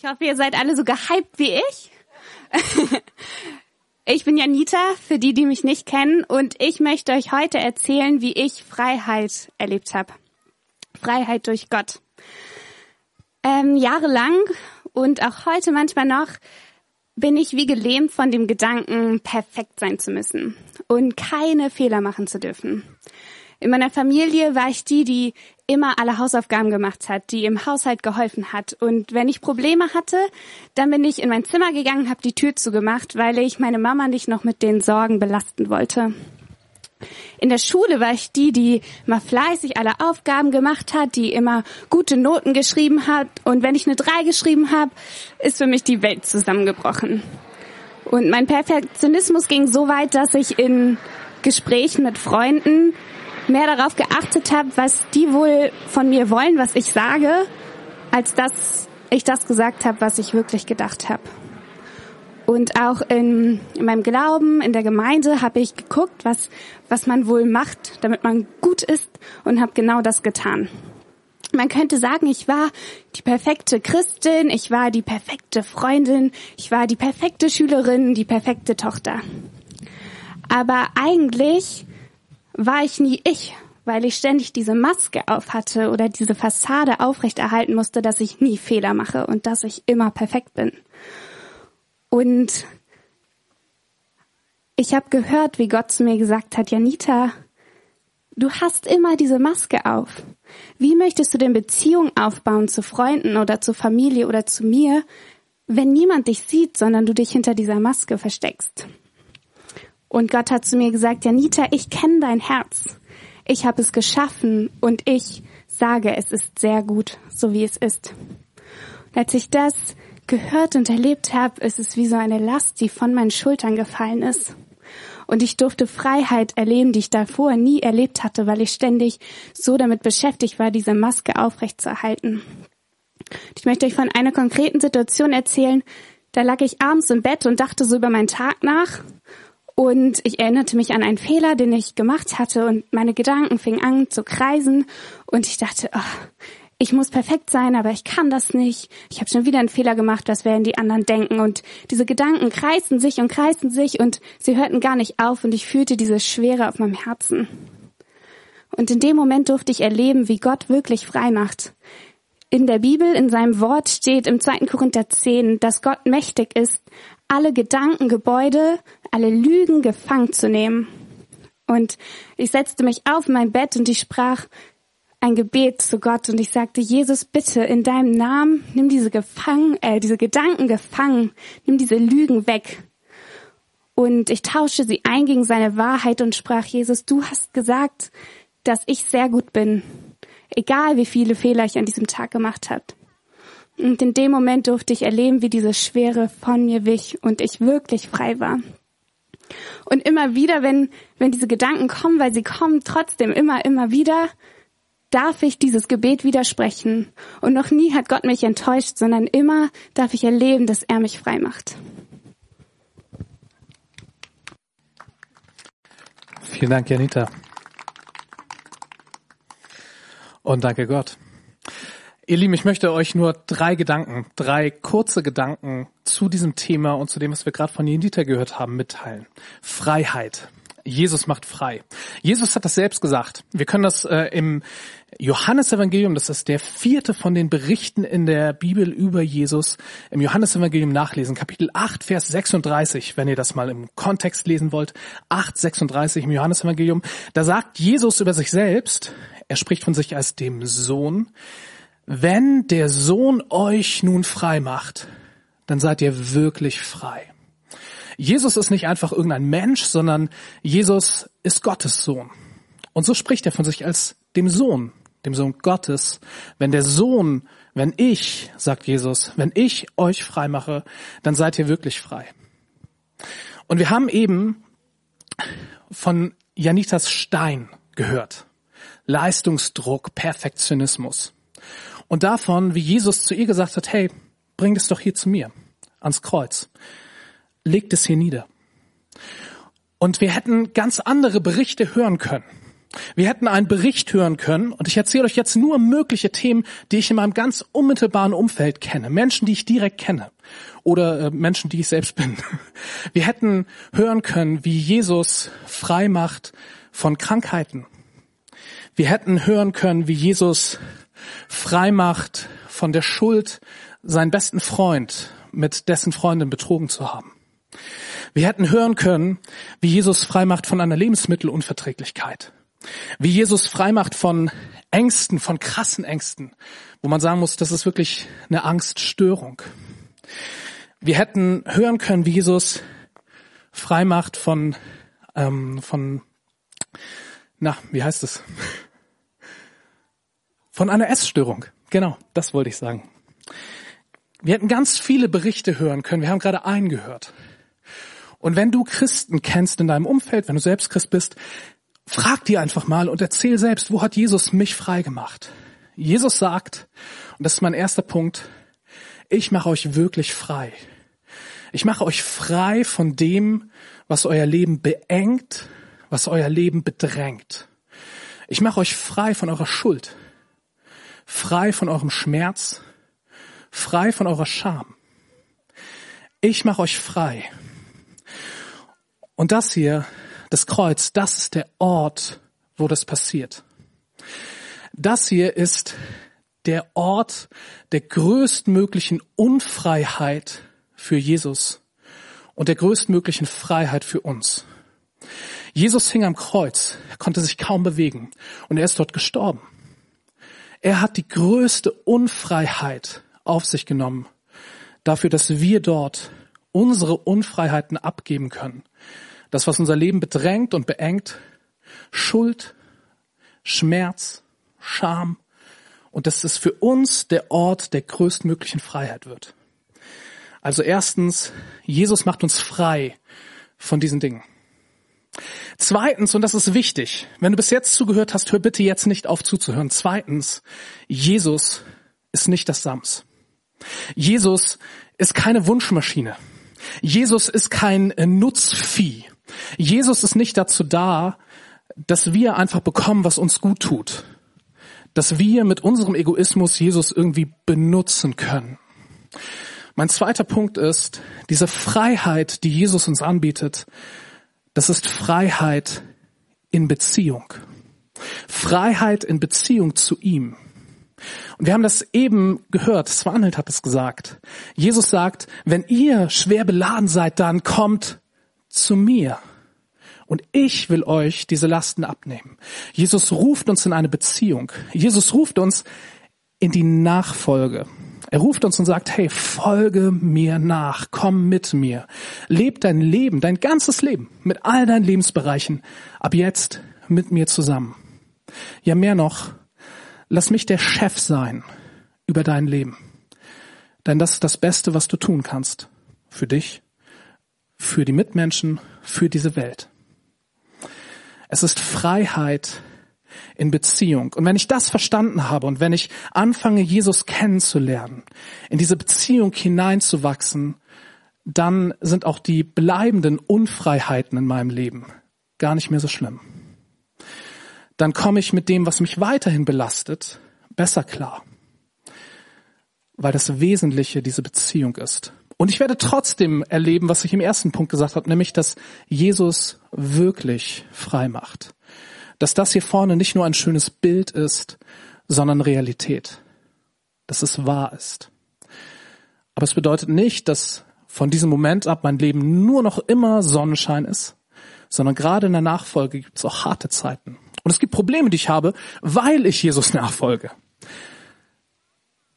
Ich hoffe, ihr seid alle so gehypt wie ich. Ich bin Janita, für die, die mich nicht kennen, und ich möchte euch heute erzählen, wie ich Freiheit erlebt habe. Freiheit durch Gott. Ähm, jahrelang und auch heute manchmal noch bin ich wie gelähmt von dem Gedanken, perfekt sein zu müssen und keine Fehler machen zu dürfen. In meiner Familie war ich die, die immer alle Hausaufgaben gemacht hat, die im Haushalt geholfen hat. Und wenn ich Probleme hatte, dann bin ich in mein Zimmer gegangen, habe die Tür zugemacht, weil ich meine Mama nicht noch mit den Sorgen belasten wollte. In der Schule war ich die, die immer fleißig alle Aufgaben gemacht hat, die immer gute Noten geschrieben hat. Und wenn ich eine drei geschrieben habe, ist für mich die Welt zusammengebrochen. Und mein Perfektionismus ging so weit, dass ich in Gesprächen mit Freunden mehr darauf geachtet habe, was die wohl von mir wollen, was ich sage, als dass ich das gesagt habe, was ich wirklich gedacht habe. Und auch in, in meinem Glauben, in der Gemeinde habe ich geguckt, was, was man wohl macht, damit man gut ist und habe genau das getan. Man könnte sagen, ich war die perfekte Christin, ich war die perfekte Freundin, ich war die perfekte Schülerin, die perfekte Tochter. Aber eigentlich war ich nie ich, weil ich ständig diese Maske auf hatte oder diese Fassade aufrechterhalten musste, dass ich nie Fehler mache und dass ich immer perfekt bin. Und ich habe gehört, wie Gott zu mir gesagt hat, Janita, du hast immer diese Maske auf. Wie möchtest du denn Beziehungen aufbauen zu Freunden oder zu Familie oder zu mir, wenn niemand dich sieht, sondern du dich hinter dieser Maske versteckst? Und Gott hat zu mir gesagt, Janita, ich kenne dein Herz. Ich habe es geschaffen und ich sage, es ist sehr gut, so wie es ist. Und als ich das gehört und erlebt habe, ist es wie so eine Last, die von meinen Schultern gefallen ist. Und ich durfte Freiheit erleben, die ich davor nie erlebt hatte, weil ich ständig so damit beschäftigt war, diese Maske aufrechtzuerhalten. Ich möchte euch von einer konkreten Situation erzählen. Da lag ich abends im Bett und dachte so über meinen Tag nach. Und ich erinnerte mich an einen Fehler, den ich gemacht hatte und meine Gedanken fingen an zu kreisen und ich dachte, oh, ich muss perfekt sein, aber ich kann das nicht. Ich habe schon wieder einen Fehler gemacht, was werden die anderen denken? Und diese Gedanken kreisten sich und kreisten sich und sie hörten gar nicht auf und ich fühlte diese Schwere auf meinem Herzen. Und in dem Moment durfte ich erleben, wie Gott wirklich frei macht. In der Bibel, in seinem Wort steht im 2. Korinther 10, dass Gott mächtig ist, alle Gedanken, Gebäude, alle Lügen gefangen zu nehmen. Und ich setzte mich auf mein Bett und ich sprach, ein Gebet zu Gott und ich sagte, Jesus, bitte in deinem Namen nimm diese gefangen, äh, diese Gedanken gefangen, nimm diese Lügen weg. Und ich tausche sie ein gegen seine Wahrheit und sprach, Jesus, du hast gesagt, dass ich sehr gut bin, egal wie viele Fehler ich an diesem Tag gemacht habe. Und in dem Moment durfte ich erleben, wie diese Schwere von mir wich und ich wirklich frei war. Und immer wieder, wenn, wenn diese Gedanken kommen, weil sie kommen trotzdem immer, immer wieder, darf ich dieses Gebet widersprechen. Und noch nie hat Gott mich enttäuscht, sondern immer darf ich erleben, dass er mich frei macht. Vielen Dank, Janita. Und danke Gott. Ihr Lieben, ich möchte euch nur drei Gedanken, drei kurze Gedanken zu diesem Thema und zu dem, was wir gerade von Janita gehört haben, mitteilen. Freiheit. Jesus macht frei. Jesus hat das selbst gesagt. Wir können das äh, im Johannesevangelium, das ist der vierte von den Berichten in der Bibel über Jesus, im Johannesevangelium nachlesen. Kapitel 8, Vers 36, wenn ihr das mal im Kontext lesen wollt. 8, 36 im Johannesevangelium. Da sagt Jesus über sich selbst, er spricht von sich als dem Sohn, wenn der Sohn euch nun frei macht, dann seid ihr wirklich frei. Jesus ist nicht einfach irgendein Mensch, sondern Jesus ist Gottes Sohn. Und so spricht er von sich als dem Sohn, dem Sohn Gottes. Wenn der Sohn, wenn ich, sagt Jesus, wenn ich euch frei mache, dann seid ihr wirklich frei. Und wir haben eben von Janitas Stein gehört. Leistungsdruck, Perfektionismus. Und davon, wie Jesus zu ihr gesagt hat, hey, bring das doch hier zu mir, ans Kreuz legt es hier nieder. Und wir hätten ganz andere Berichte hören können. Wir hätten einen Bericht hören können und ich erzähle euch jetzt nur mögliche Themen, die ich in meinem ganz unmittelbaren Umfeld kenne. Menschen, die ich direkt kenne oder äh, Menschen, die ich selbst bin. Wir hätten hören können, wie Jesus frei macht von Krankheiten. Wir hätten hören können, wie Jesus frei macht von der Schuld, seinen besten Freund mit dessen Freundin betrogen zu haben. Wir hätten hören können, wie Jesus frei macht von einer Lebensmittelunverträglichkeit. Wie Jesus frei macht von Ängsten, von krassen Ängsten, wo man sagen muss, das ist wirklich eine Angststörung. Wir hätten hören können, wie Jesus frei macht von, ähm, von, na, wie heißt es? Von einer Essstörung. Genau, das wollte ich sagen. Wir hätten ganz viele Berichte hören können. Wir haben gerade einen gehört. Und wenn du Christen kennst in deinem Umfeld, wenn du selbst Christ bist, frag dir einfach mal und erzähl selbst, wo hat Jesus mich frei gemacht? Jesus sagt, und das ist mein erster Punkt, ich mache euch wirklich frei. Ich mache euch frei von dem, was euer Leben beengt, was euer Leben bedrängt. Ich mache euch frei von eurer Schuld, frei von eurem Schmerz, frei von eurer Scham. Ich mache euch frei. Und das hier, das Kreuz, das ist der Ort, wo das passiert. Das hier ist der Ort der größtmöglichen Unfreiheit für Jesus und der größtmöglichen Freiheit für uns. Jesus hing am Kreuz, er konnte sich kaum bewegen und er ist dort gestorben. Er hat die größte Unfreiheit auf sich genommen, dafür, dass wir dort unsere Unfreiheiten abgeben können, das, was unser Leben bedrängt und beengt, Schuld, Schmerz, Scham, und dass es für uns der Ort der größtmöglichen Freiheit wird. Also erstens, Jesus macht uns frei von diesen Dingen. Zweitens, und das ist wichtig, wenn du bis jetzt zugehört hast, hör bitte jetzt nicht auf zuzuhören. Zweitens, Jesus ist nicht das Sams. Jesus ist keine Wunschmaschine. Jesus ist kein Nutzvieh. Jesus ist nicht dazu da, dass wir einfach bekommen, was uns gut tut. Dass wir mit unserem Egoismus Jesus irgendwie benutzen können. Mein zweiter Punkt ist, diese Freiheit, die Jesus uns anbietet, das ist Freiheit in Beziehung. Freiheit in Beziehung zu ihm. Und wir haben das eben gehört, Swanhild hat es gesagt. Jesus sagt, wenn ihr schwer beladen seid, dann kommt zu mir. Und ich will euch diese Lasten abnehmen. Jesus ruft uns in eine Beziehung. Jesus ruft uns in die Nachfolge. Er ruft uns und sagt, hey, folge mir nach, komm mit mir. Leb dein Leben, dein ganzes Leben, mit all deinen Lebensbereichen, ab jetzt mit mir zusammen. Ja, mehr noch, lass mich der Chef sein über dein Leben. Denn das ist das Beste, was du tun kannst. Für dich, für die Mitmenschen, für diese Welt. Es ist Freiheit in Beziehung. Und wenn ich das verstanden habe und wenn ich anfange, Jesus kennenzulernen, in diese Beziehung hineinzuwachsen, dann sind auch die bleibenden Unfreiheiten in meinem Leben gar nicht mehr so schlimm. Dann komme ich mit dem, was mich weiterhin belastet, besser klar. Weil das Wesentliche diese Beziehung ist. Und ich werde trotzdem erleben, was ich im ersten Punkt gesagt habe, nämlich, dass Jesus wirklich frei macht. Dass das hier vorne nicht nur ein schönes Bild ist, sondern Realität. Dass es wahr ist. Aber es bedeutet nicht, dass von diesem Moment ab mein Leben nur noch immer Sonnenschein ist, sondern gerade in der Nachfolge gibt es auch harte Zeiten. Und es gibt Probleme, die ich habe, weil ich Jesus nachfolge.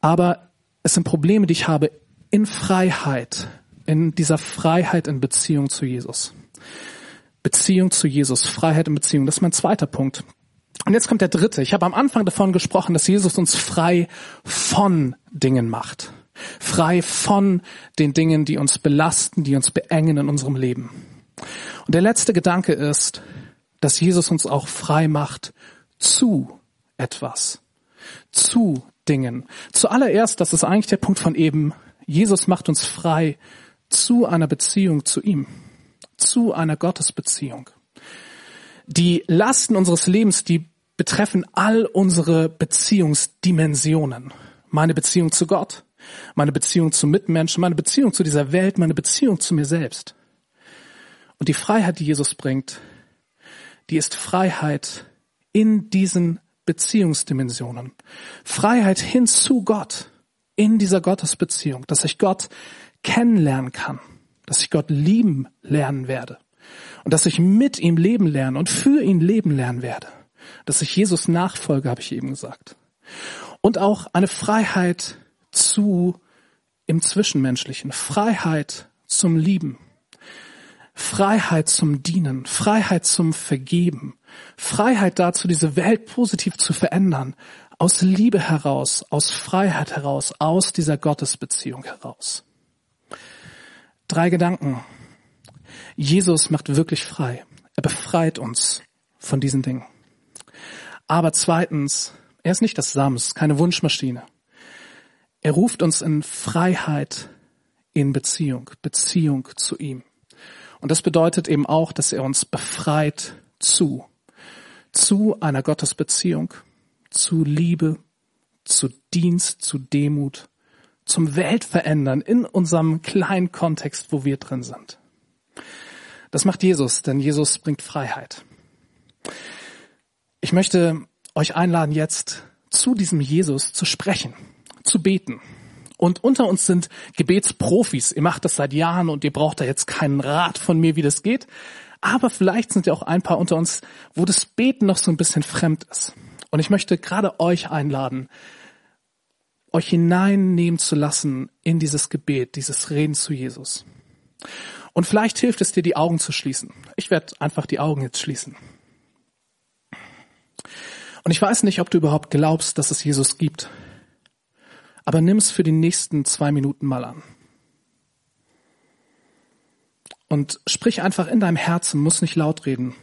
Aber es sind Probleme, die ich habe in Freiheit, in dieser Freiheit in Beziehung zu Jesus. Beziehung zu Jesus, Freiheit in Beziehung, das ist mein zweiter Punkt. Und jetzt kommt der dritte. Ich habe am Anfang davon gesprochen, dass Jesus uns frei von Dingen macht. Frei von den Dingen, die uns belasten, die uns beengen in unserem Leben. Und der letzte Gedanke ist, dass Jesus uns auch frei macht zu etwas. Zu Dingen. Zuallererst, das ist eigentlich der Punkt von eben, Jesus macht uns frei zu einer Beziehung zu ihm, zu einer Gottesbeziehung. Die Lasten unseres Lebens, die betreffen all unsere Beziehungsdimensionen. Meine Beziehung zu Gott, meine Beziehung zu Mitmenschen, meine Beziehung zu dieser Welt, meine Beziehung zu mir selbst. Und die Freiheit, die Jesus bringt, die ist Freiheit in diesen Beziehungsdimensionen. Freiheit hin zu Gott in dieser Gottesbeziehung, dass ich Gott kennenlernen kann, dass ich Gott lieben lernen werde. Und dass ich mit ihm leben lernen und für ihn leben lernen werde, dass ich Jesus nachfolge, habe ich eben gesagt. Und auch eine Freiheit zu im Zwischenmenschlichen, Freiheit zum Lieben, Freiheit zum Dienen, Freiheit zum Vergeben, Freiheit dazu, diese Welt positiv zu verändern, aus Liebe heraus, aus Freiheit heraus, aus dieser Gottesbeziehung heraus. Drei Gedanken. Jesus macht wirklich frei. Er befreit uns von diesen Dingen. Aber zweitens, er ist nicht das Sams, keine Wunschmaschine. Er ruft uns in Freiheit in Beziehung, Beziehung zu ihm. Und das bedeutet eben auch, dass er uns befreit zu, zu einer Gottesbeziehung, zu Liebe, zu Dienst, zu Demut, zum Weltverändern in unserem kleinen Kontext, wo wir drin sind. Das macht Jesus, denn Jesus bringt Freiheit. Ich möchte euch einladen, jetzt zu diesem Jesus zu sprechen, zu beten. Und unter uns sind Gebetsprofis. Ihr macht das seit Jahren und ihr braucht da jetzt keinen Rat von mir, wie das geht. Aber vielleicht sind ja auch ein paar unter uns, wo das Beten noch so ein bisschen fremd ist. Und ich möchte gerade euch einladen, euch hineinnehmen zu lassen in dieses Gebet, dieses Reden zu Jesus. Und vielleicht hilft es dir, die Augen zu schließen. Ich werde einfach die Augen jetzt schließen. Und ich weiß nicht, ob du überhaupt glaubst, dass es Jesus gibt. Aber nimm es für die nächsten zwei Minuten mal an. Und sprich einfach in deinem Herzen, muss nicht laut reden.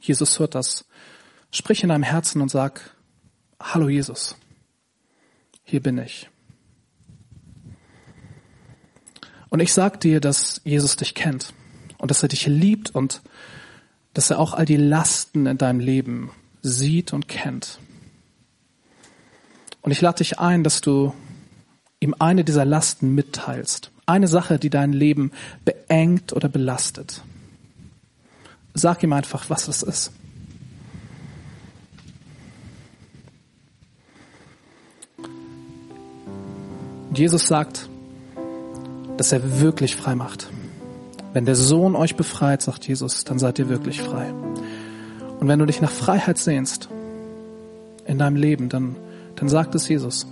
Jesus hört das. Sprich in deinem Herzen und sag, hallo Jesus, hier bin ich. Und ich sag dir, dass Jesus dich kennt und dass er dich liebt und dass er auch all die Lasten in deinem Leben sieht und kennt. Und ich lade dich ein, dass du ihm eine dieser Lasten mitteilst. Eine Sache, die dein Leben beengt oder belastet. Sag ihm einfach, was es ist. Jesus sagt, dass er wirklich frei macht. Wenn der Sohn euch befreit, sagt Jesus, dann seid ihr wirklich frei. Und wenn du dich nach Freiheit sehnst in deinem Leben, dann, dann sagt es Jesus.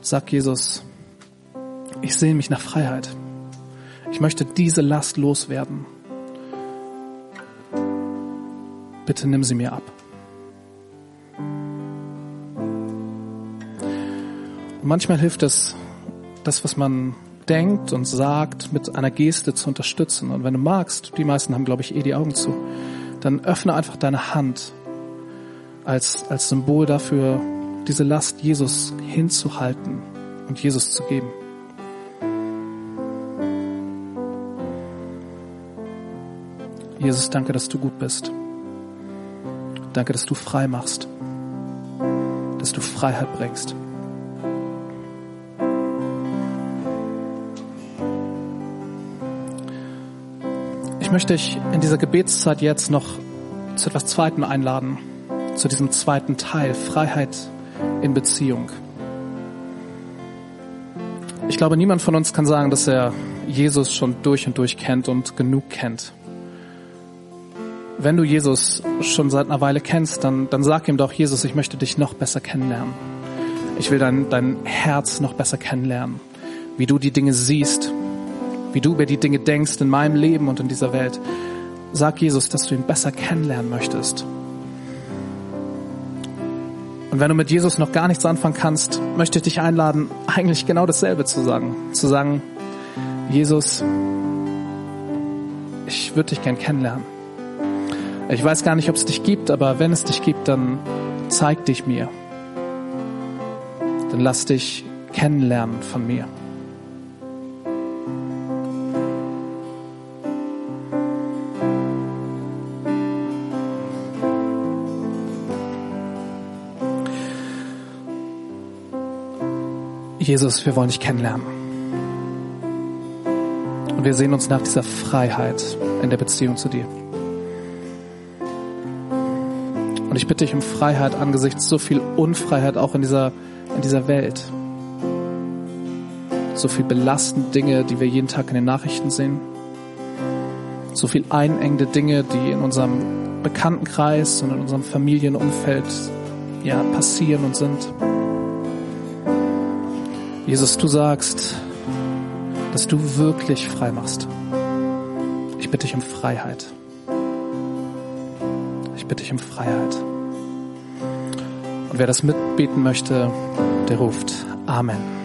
Sag Jesus, ich sehne mich nach Freiheit. Ich möchte diese Last loswerden. Bitte nimm sie mir ab. Manchmal hilft es, das, was man denkt und sagt, mit einer Geste zu unterstützen. Und wenn du magst, die meisten haben, glaube ich, eh die Augen zu, dann öffne einfach deine Hand als, als Symbol dafür, diese Last Jesus hinzuhalten und Jesus zu geben. Jesus, danke, dass du gut bist. Danke, dass du frei machst, dass du Freiheit bringst. Möchte ich in dieser Gebetszeit jetzt noch zu etwas Zweitem einladen, zu diesem zweiten Teil, Freiheit in Beziehung. Ich glaube, niemand von uns kann sagen, dass er Jesus schon durch und durch kennt und genug kennt. Wenn du Jesus schon seit einer Weile kennst, dann, dann sag ihm doch, Jesus, ich möchte dich noch besser kennenlernen. Ich will dein, dein Herz noch besser kennenlernen, wie du die Dinge siehst, wie du über die Dinge denkst in meinem Leben und in dieser Welt. Sag Jesus, dass du ihn besser kennenlernen möchtest. Und wenn du mit Jesus noch gar nichts anfangen kannst, möchte ich dich einladen, eigentlich genau dasselbe zu sagen. Zu sagen, Jesus, ich würde dich gern kennenlernen. Ich weiß gar nicht, ob es dich gibt, aber wenn es dich gibt, dann zeig dich mir. Dann lass dich kennenlernen von mir. Jesus, wir wollen dich kennenlernen. Und wir sehen uns nach dieser Freiheit in der Beziehung zu dir. Und ich bitte dich um Freiheit angesichts so viel Unfreiheit auch in dieser, in dieser Welt. So viel belastende Dinge, die wir jeden Tag in den Nachrichten sehen. So viel einengende Dinge, die in unserem Bekanntenkreis und in unserem Familienumfeld ja, passieren und sind. Jesus, du sagst, dass du wirklich frei machst. Ich bitte dich um Freiheit. Ich bitte dich um Freiheit. Und wer das mitbeten möchte, der ruft Amen.